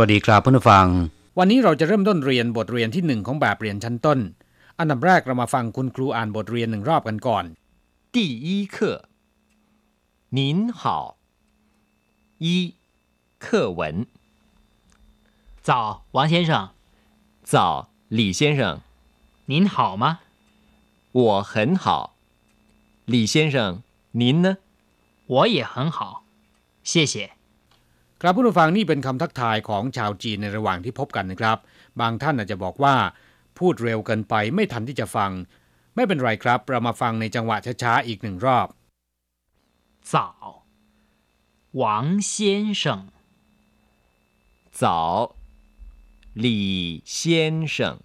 วัสดีครับเพื่อนผู้ฟัง วันนี้เราจะเริ่มต้นเรียนบทเรียนที่หนึ่งของแบบเรียนชั้นต้น อันดับแรกเรามาฟังคุณครูอ่านบทเรียนหนึ่งรอบกันก่อน 第一课，您好。一，课文。早，王先生，早，李先生，您好吗？我很好。李先生，您呢？我也很好，谢谢。 ครับผู้ฟังนี่เป็นคำทักทายของชาวจีนในระหว่างที่พบกันนะครับ บางท่านอาจจะบอกว่า พูดเร็วเกินไปไม่ทันที่จะฟัง ไม่เป็นไรครับ เรามาฟังในจังหวะช้าๆอีกหนึ่งรอบ 早，王先生，早，李先生，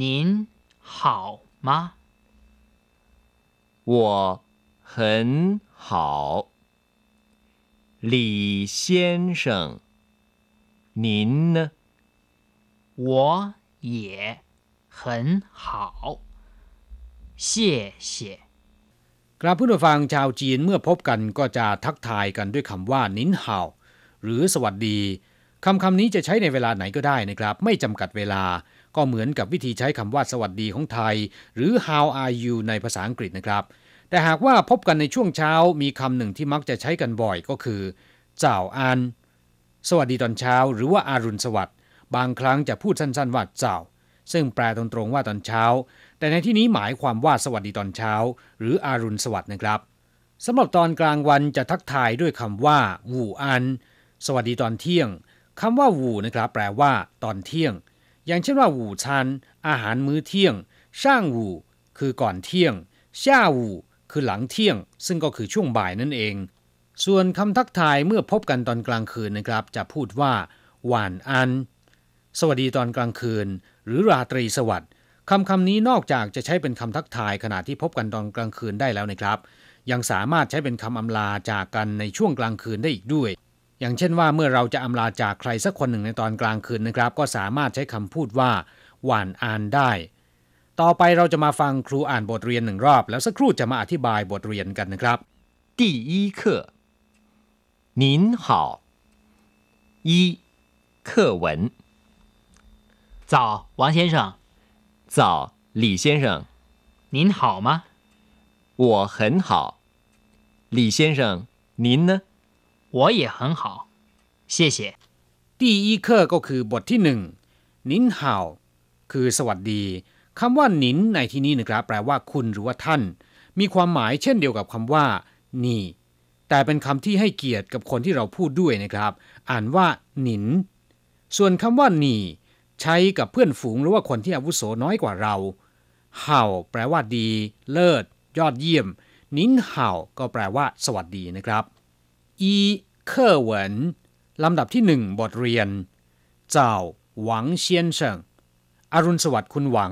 您好吗？我很好。 李先生，您呢？我也很好，谢谢。 ครับผู้ฟังชาวจีนเมื่อพบกันก็จะทักทายกันด้วยคำว่านินเฮาหรือสวัสดีคำคำนี้จะใช้ในเวลาไหนก็ได้นะครับ ไม่จำกัดเวลา ก็เหมือนกับวิธีใช้คำว่าสวัสดีของไทย หรือ how are you ในภาษาอังกฤษนะครับ แต่หากว่าพบกันในช่วงเช้ามีคำหนึ่งที่มักจะใช้กันบ่อยก็คือ เจ้าอันสวัสดีตอนเช้า หรือว่าอารุณสวัสดิ์บางครั้งจะพูดสั้นๆว่าเจ้า ซึ่งแปลตรงๆว่าตอนเช้า แต่ในที่นี้หมายความว่าสวัสดีตอนเช้า หรืออารุณสวัสดิ์นะครับสำหรับตอนกลางวันจะทักทายด้วยคำว่าวูอัน สวัสดีตอนเที่ยงคำว่าวูนะครับ แปลว่าตอนเที่ยง อย่างเช่นว่าวูชันอาหารมื้อเที่ยง ช่างวูคือก่อนเที่ยงช่าวู คือหลังเที่ยง ซึ่งก็คือช่วงบ่ายนั่นเอง ส่วนคำทักทายเมื่อพบกันตอนกลางคืนนะครับ จะพูดว่า หวานอัน สวัสดีตอนกลางคืน หรือราตรีสวัสดิ์คำคำนี้นอกจากจะใช้เป็นคำทักทายขณะที่พบกันตอนกลางคืนได้แล้วนะครับ ยังสามารถใช้เป็นคำอำลาจากกันในช่วงกลางคืนได้อีกด้วย อย่างเช่นว่าเมื่อเราจะอำลาจากใครสักคนหนึ่งในตอนกลางคืนนะครับ ก็สามารถใช้คำพูดว่า หวานอ่านได้ ต่อไปเราจะมาฟังครูอ่านบทเรียนหนึ่งรอบ แล้วสักครู่จะมาอธิบายบทเรียนกันนะครับ 第一课，您好。一，课文。早，王先生，早，李先生，您好吗？我很好。李先生，您呢？我也很好，谢谢。 ตีอีเคอร์ก็คือบทที่หนึ่งนินเฮาคือสวัสดี คำว่าหนินในที่นี้นะครับแปลว่าคุณหรือว่าท่าน มีความหมายเช่นเดียวกับคำว่า นี่ แต่เป็นคำที่ให้เกียรติกับคนที่เราพูดด้วยนะครับ อ่านว่า 您 ส่วนคำว่า你 ใช้กับเพื่อนฝูงหรือว่าคนที่อาวุโสน้อยกว่าเรา好 แปลว่าดี เลิศ ยอดเยี่ยม 您好 ก็แปลว่า สวัสดีนะครับ一、課文 ลำดับที่หนึ่งบทเรียน 早，王先生 อรุณสวัสดิ์คุณหวัง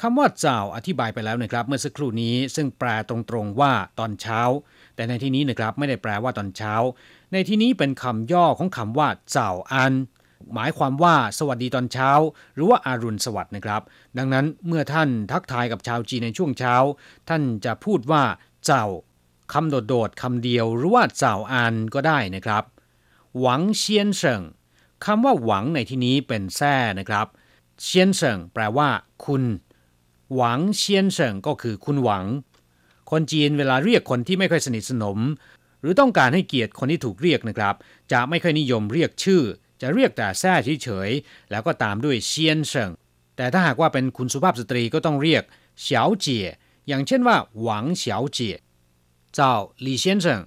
คำว่า 早 อธิบายไปแล้วนะครับ เมื่อสักครู่นี้ซึ่งแปลตรงๆว่าตอนเช้า แต่ในที่นี้นะครับไม่ได้แปลว่าตอนเช้า ในที่นี้เป็นคำย่อของคำว่าเจ้าอัน หมายความว่าสวัสดีตอนเช้า หรือว่าอารุณสวัสดิ์นะครับ ดังนั้นเมื่อท่านทักทายกับชาวจีนในช่วงเช้า ท่านจะพูดว่าเจ้าคำโดดๆคำเดียวหรือว่าเจ้าอันก็ได้นะครับหวังเซียนเฉิงคำว่าหวังในที่นี้เป็นแท้นะครับเซียนเฉิงแปลว่า คุณ หวังเซียนเฉิงก็คือคุณหวัง คนจีนเวลาเรียกคนที่ไม่ค่อยสนิทสนม หรือต้องการให้เกียรติคนที่ถูกเรียกนะครับ จะไม่ค่อยนิยมเรียกชื่อ จะเรียกแต่แท้เฉยๆแล้วก็ตามด้วยเซียนเฉิงแต่ถ้าหากว่าเป็นคุณสุภาพสตรีก็ต้องเรียกเฉาเจี๋ยอย่างเช่นว่าหวังเฉาเจี๋ยเจ้าหลี่เซียนเฉิง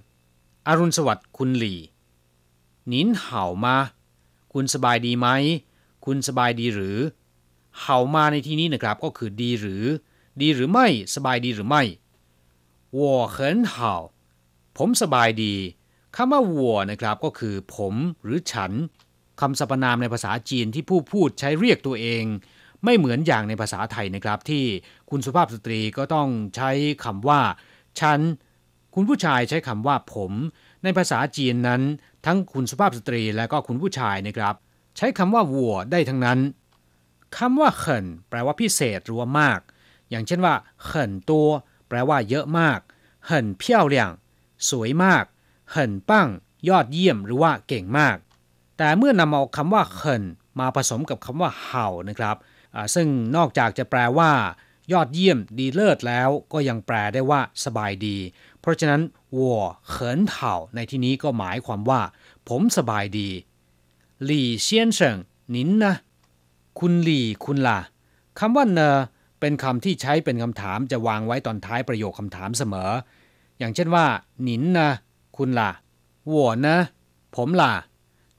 อรุณสวัสดิ์คุณหลี่นินเห่ามา คุณสบายดีไหม คุณสบายดีหรือ เห่ามาในที่นี้นะครับก็คือดีหรือ ดีหรือไม่ สบายดีหรือไม่我很好ผมสบายดีคำว่าวัวนะครับก็คือ ผม หรือฉันคำสรรพนามในภาษาจีนที่ผู้พูดใช้เรียกตัวเอง ไม่เหมือนอย่างในภาษาไทยนะครับ ที่คุณสุภาพสตรีก็ต้องใช้คำว่า ฉัน คุณผู้ชายใช้คำว่าผม ในภาษาจีนนั้น ทั้งคุณสุภาพสตรีและก็คุณผู้ชายนะครับ ใช้คำว่าวัวได้ทั้งนั้น คำว่าเขินแปลว่าพิเศษรัวมาก อย่างเช่นว่าเขินตัว แปลว่าเยอะมากเขินเพี้ยวเลี่ยงสวยมากเขินปั้ง ยอดเยี่ยมหรือว่าเก่งมาก แต่เมื่อนำเอาคำว่าเขินมาผสมกับคำว่าเห่านะครับซึ่งนอกจากจะแปลว่า ยอดเยี่ยมดีเลิศแล้ว ก็ยังแปลได้ว่าสบายดี เพราะฉะนั้นวัวเขินเถ่าในที่นี้ก็หมายความว่า ผมสบายดีหลี่เซียนเฉิง您呢 คุณหลี่คุณล่ะคำว่าเนอเป็นคำที่ใช้เป็นคำถามจะวางไว้ตอนท้ายประโยคคำถามเสมอ อย่างเช่นว่าหนินนะ คุณล่ะ我呢ผมล่ะ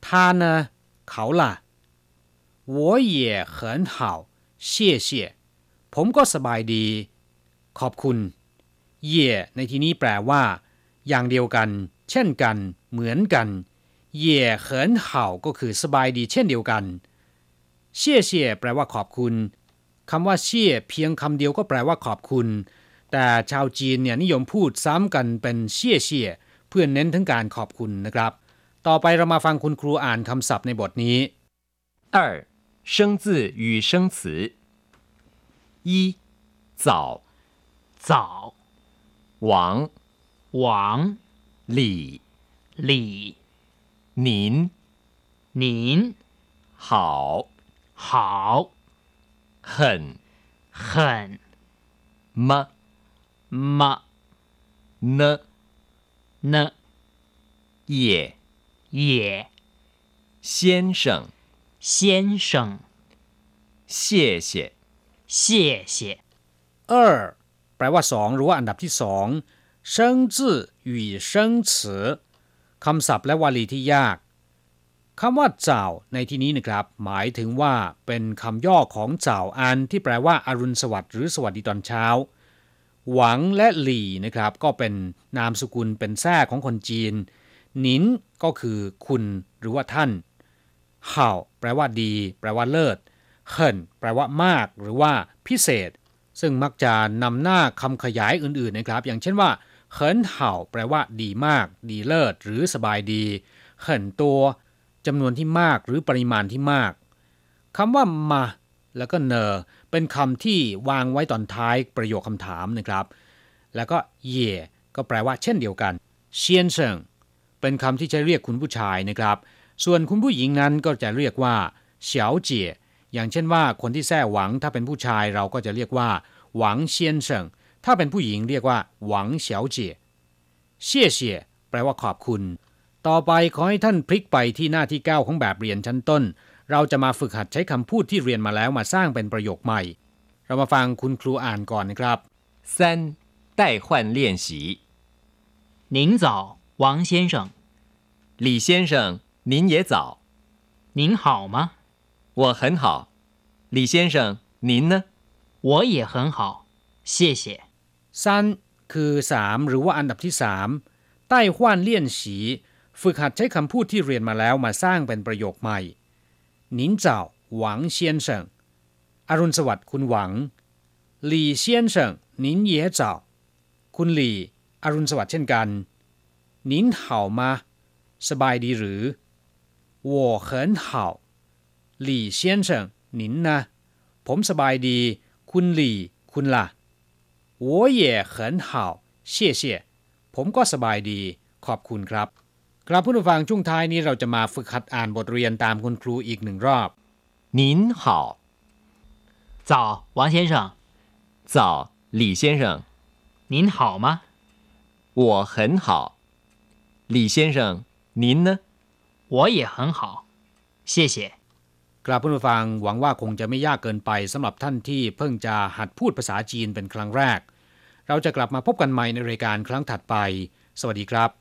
他呢เขาล่ะ我也很好谢谢ผมก็สบายดี ขอบคุณ เย่ในที่นี้แปลว่า อย่างเดียวกัน เช่นกัน เหมือนกัน เย่เขินเห่าก็คือสบายดีเช่นเดียวกัน เชี่ยเชี่ยแปลว่าขอบคุณ คำว่าเชี่ยเพียงคำเดียวก็แปลว่าขอบคุณ แต่ชาวจีนเนี่ยนิยมพูดซ้ำกันเป็นเชี่ยเชี่ยเพื่อเน้นถึงการขอบคุณนะครับ ต่อไปเรามาฟังคุณครูอ่านคำศัพท์ในบทนี้ 二生字与生词。一早早王王李李您您好 好很很吗吗呢呢也也先生先生谢谢谢谢เออแปลว่าสองหรือว่าอันดับที่สองเชิงจื่อหยู่เชิงฉือคำศัพท์และวลีที่ยาก คำว่าเจ้าในที่นี้นะครับ หมายถึงว่าเป็นคำย่อของเจ้าอันที่แปลว่าอารุณสวัสดิ์หรือสวัสดีตอนเช้า หวังและหลี่นะครับ ก็เป็นนามสกุลเป็นแท้ของคนจีนหนินก็คือคุณหรือว่าท่านเห่าแปลว่าดี แปลว่าเลิศเหินแปลว่ามาก หรือว่าพิเศษ ซึ่งมักจะนำหน้าคำขยายอื่นๆนะครับ อย่างเช่นว่าเหินเห่าแปลว่าดีมาก ดีเลิศหรือสบายดีเหินตัว จำนวนที่มากหรือปริมาณที่มากคำว่ามาแล้วก็เนอเป็นคำที่วางไว้ตอนท้ายประโยคคำถามนะครับ แล้วก็เย่ก็แปลว่าเช่นเดียวกันเชียนเซิงเป็นคำที่ใช้เรียกคุณผู้ชายนะครับ ส่วนคุณผู้หญิงนั้นก็จะเรียกว่าเฉียวเจี๋ยอย่างเช่นว่าคนที่แท้หวังถ้าเป็นผู้ชายเราก็จะเรียกว่า หวังเซียนเซิงถ้าเป็นผู้หญิงเรียกว่า หวังเฉียวเจี๋ยเชี่ยเชี่ยแปลว่าขอบคุณ ต่อไปขอให้ท่านพลิกไปที่หน้าที่ 9 ของแบบเรียนชั้นต้น เราจะมาฝึกหัดใช้คำพูดที่เรียนมาแล้วมาสร้างเป็นประโยคใหม่ เรามาฟังคุณครูอ่านก่อนนะครับ 三代换练习。您早王先生李先生，您也早。您好吗我很好。李先生，您呢？我也很好谢谢 สั้นคือ 3 หรือว่าอันดับที่ 3 ใต้หว้านเลี่ยนฉี ฝึกหัดใช้คำพูดที่เรียนมาแล้วมาสร้างเป็นประโยคใหม่หนินเจ้าหวังเซียนเฉิงอรุณสวัสดิ์คุณหวังหลี่เซียนเฉิงหนินเย่เจ้าคุณหลี่อรุณสวัสดิ์เช่นกันหนินเห่ามา สบายดีหรือ我很好หลี่เซียนเฉิงหนินนะ ผมสบายดี คุณหลี่ คุณล่ะ 我也很好谢谢ผมก็สบายดี ขอบคุณครับ ครับผู้ฟังช่วงท้ายนี้เราจะมาฝึกหัดอ่านบทเรียนตามคุณครูอีกหนึ่งรอบ 您好，早王先生早，李先生，您好吗我很好。李先生，您呢？我也很好谢谢 ครับผู้ฟังหวังว่าคงจะไม่ยากเกินไปสำหรับท่านที่เพิ่งจะหัดพูดภาษาจีนเป็นครั้งแรก เราจะกลับมาพบกันใหม่ในรายการครั้งถัดไป สวัสดีครับ